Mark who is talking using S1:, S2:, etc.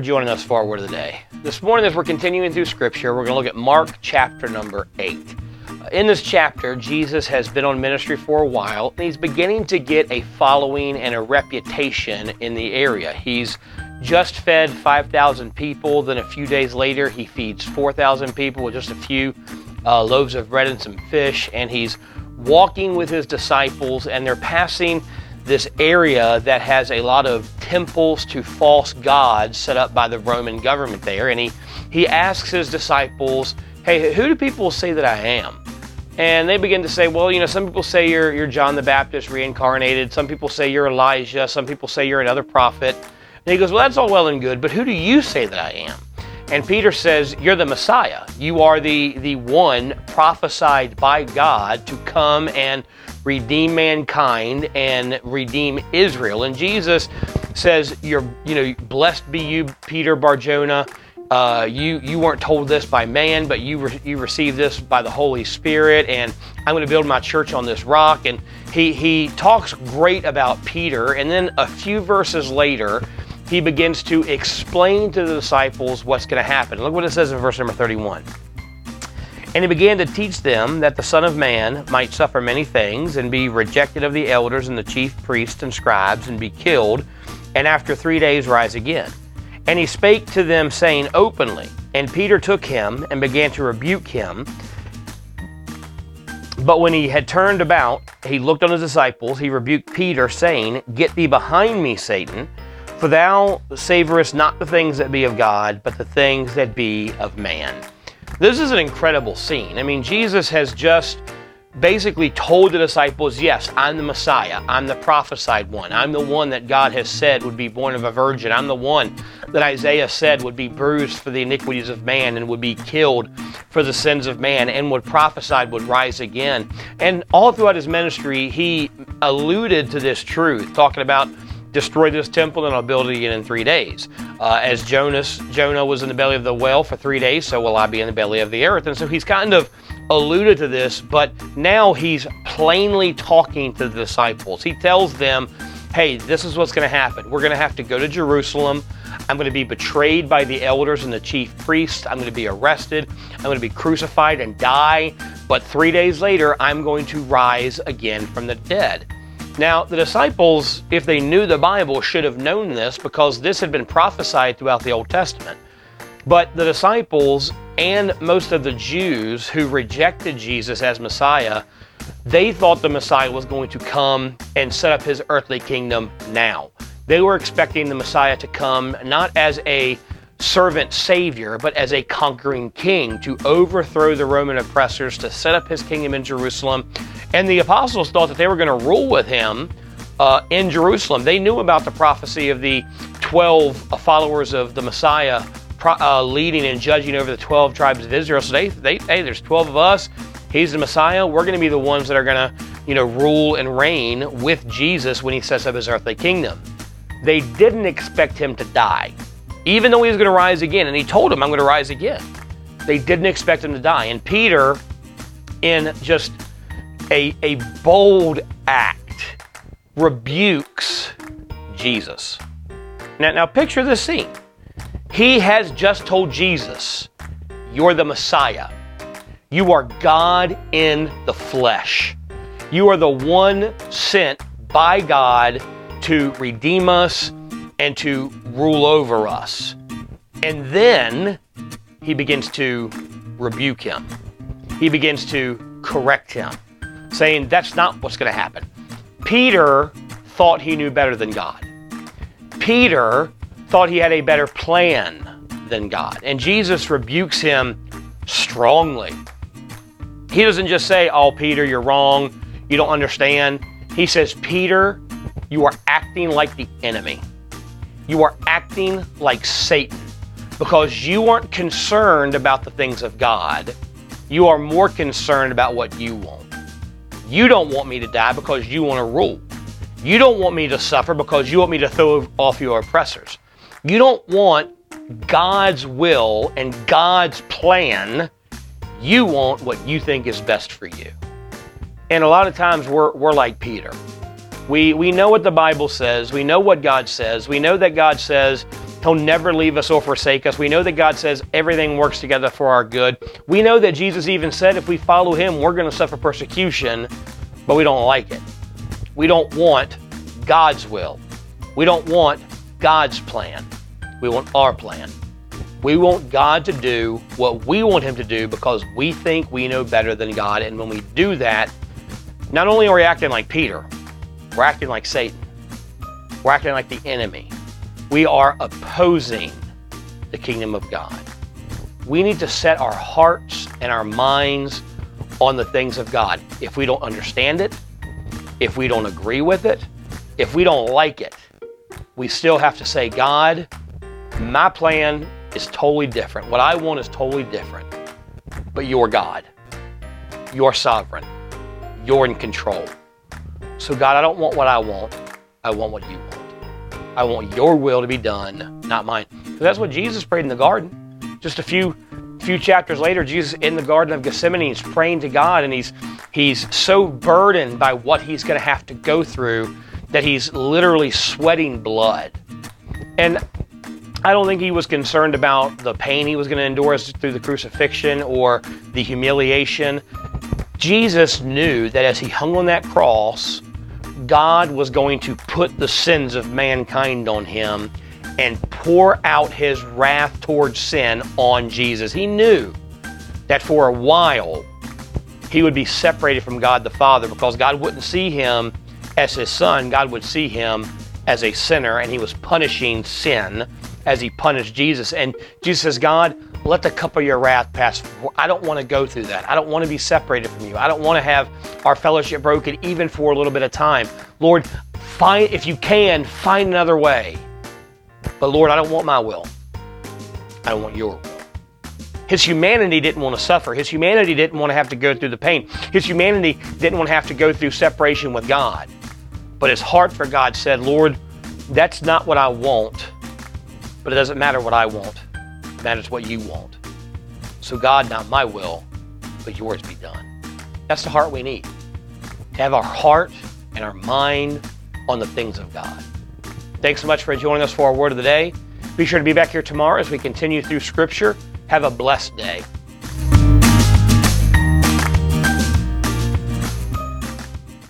S1: for joining us for word of the day. This morning, as we're continuing through Scripture, we're going to look at Mark chapter number 8. Uh, In this chapter, Jesus has been on ministry for a while, and he's beginning to get a following and a reputation in the area. He's just fed 5,000 people, then a few days later, he feeds 4,000 people with just a few uh, loaves of bread and some fish, and he's walking with his disciples, and they're passing this area that has a lot of temples to false gods set up by the Roman government there. And he, he asks his disciples, Hey, who do people say that I am? And they begin to say, Well, you know, some people say you're, you're John the Baptist reincarnated. Some people say you're Elijah. Some people say you're another prophet. And he goes, Well, that's all well and good, but who do you say that I am? And Peter says, You're the Messiah. You are the, the one prophesied by God to come and redeem mankind and redeem Israel. And Jesus says, You're, you know, blessed be you, Peter Barjona. Uh, you you weren't told this by man, but you re- you received this by the Holy Spirit, and I'm going to build my church on this rock. And he he talks great about Peter, and then a few verses later, he begins to explain to the disciples what's going to happen. Look what it says in verse number 31. And he began to teach them that the Son of Man might suffer many things and be rejected of the elders and the chief priests and scribes and be killed, and after three days rise again. And he spake to them, saying openly, and Peter took him and began to rebuke him. But when he had turned about, he looked on his disciples, he rebuked Peter, saying, Get thee behind me, Satan. For thou savorest not the things that be of God, but the things that be of man. This is an incredible scene. I mean, Jesus has just basically told the disciples, Yes, I'm the Messiah. I'm the prophesied one. I'm the one that God has said would be born of a virgin. I'm the one that Isaiah said would be bruised for the iniquities of man and would be killed for the sins of man and would prophesied would rise again. And all throughout his ministry, he alluded to this truth, talking about destroy this temple and I'll build it again in three days. Uh, as Jonas, Jonah was in the belly of the whale for three days, so will I be in the belly of the earth. And so he's kind of alluded to this, but now he's plainly talking to the disciples. He tells them, hey, this is what's going to happen. We're going to have to go to Jerusalem. I'm going to be betrayed by the elders and the chief priests. I'm going to be arrested. I'm going to be crucified and die. But three days later, I'm going to rise again from the dead. Now, the disciples, if they knew the Bible, should have known this because this had been prophesied throughout the Old Testament. But the disciples and most of the Jews who rejected Jesus as Messiah, they thought the Messiah was going to come and set up his earthly kingdom now. They were expecting the Messiah to come not as a servant savior, but as a conquering king to overthrow the Roman oppressors, to set up his kingdom in Jerusalem. And the apostles thought that they were going to rule with him uh, in Jerusalem. They knew about the prophecy of the 12 followers of the Messiah uh, leading and judging over the 12 tribes of Israel. So they, they, hey, there's 12 of us. He's the Messiah. We're going to be the ones that are going to, you know, rule and reign with Jesus when he sets up his earthly kingdom. They didn't expect him to die, even though he was going to rise again. And he told them, I'm going to rise again. They didn't expect him to die. And Peter, in just a, a bold act, rebukes Jesus. Now, now picture this scene. He has just told Jesus, You're the Messiah. You are God in the flesh. You are the one sent by God to redeem us and to rule over us. And then he begins to rebuke him. He begins to correct him, saying, That's not what's going to happen. Peter thought he knew better than God. Peter thought he had a better plan than God. And Jesus rebukes him strongly. He doesn't just say, Oh, Peter, you're wrong. You don't understand. He says, Peter, you are acting like the enemy. You are acting like Satan because you aren't concerned about the things of God. You are more concerned about what you want. You don't want me to die because you want to rule. You don't want me to suffer because you want me to throw off your oppressors. You don't want God's will and God's plan. You want what you think is best for you. And a lot of times we're, we're like Peter. We, we know what the Bible says. We know what God says. We know that God says He'll never leave us or forsake us. We know that God says everything works together for our good. We know that Jesus even said if we follow Him, we're going to suffer persecution, but we don't like it. We don't want God's will. We don't want God's plan. We want our plan. We want God to do what we want Him to do because we think we know better than God. And when we do that, not only are we acting like Peter, we're acting like Satan. We're acting like the enemy. We are opposing the kingdom of God. We need to set our hearts and our minds on the things of God. If we don't understand it, if we don't agree with it, if we don't like it, we still have to say, God, my plan is totally different. What I want is totally different. But you're God. You're sovereign. You're in control. So, God, I don't want what I want. I want what you want. I want your will to be done, not mine. that's what Jesus prayed in the garden. Just a few few chapters later, Jesus in the Garden of Gethsemane, he's praying to God, and he's he's so burdened by what he's to have to go through that he's literally sweating blood. And I don't think he was concerned about the pain he was going to endure through the crucifixion or the humiliation. Jesus knew that as he hung on that cross, God was going to put the sins of mankind on him and pour out his wrath towards sin on Jesus. He knew that for a while he would be separated from God the Father because God wouldn't see him as his son, God would see him as a sinner, and he was punishing sin as he punished Jesus. And Jesus says, God, let the cup of your wrath pass. I don't want to go through that. I don't want to be separated from you. I don't want to have our fellowship broken even for a little bit of time. Lord, find if you can, find another way. But Lord, I don't want my will. I don't want your will. His humanity didn't want to suffer. His humanity didn't want to have to go through the pain. His humanity didn't want to have to go through separation with God. But his heart for God said, Lord, that's not what I want. But it doesn't matter what I want, it matters what you want. So, God, not my will, but yours be done. That's the heart we need. To have our heart and our mind on the things of God. Thanks so much for joining us for our word of the day. Be sure to be back here tomorrow as we continue through Scripture. Have a blessed day.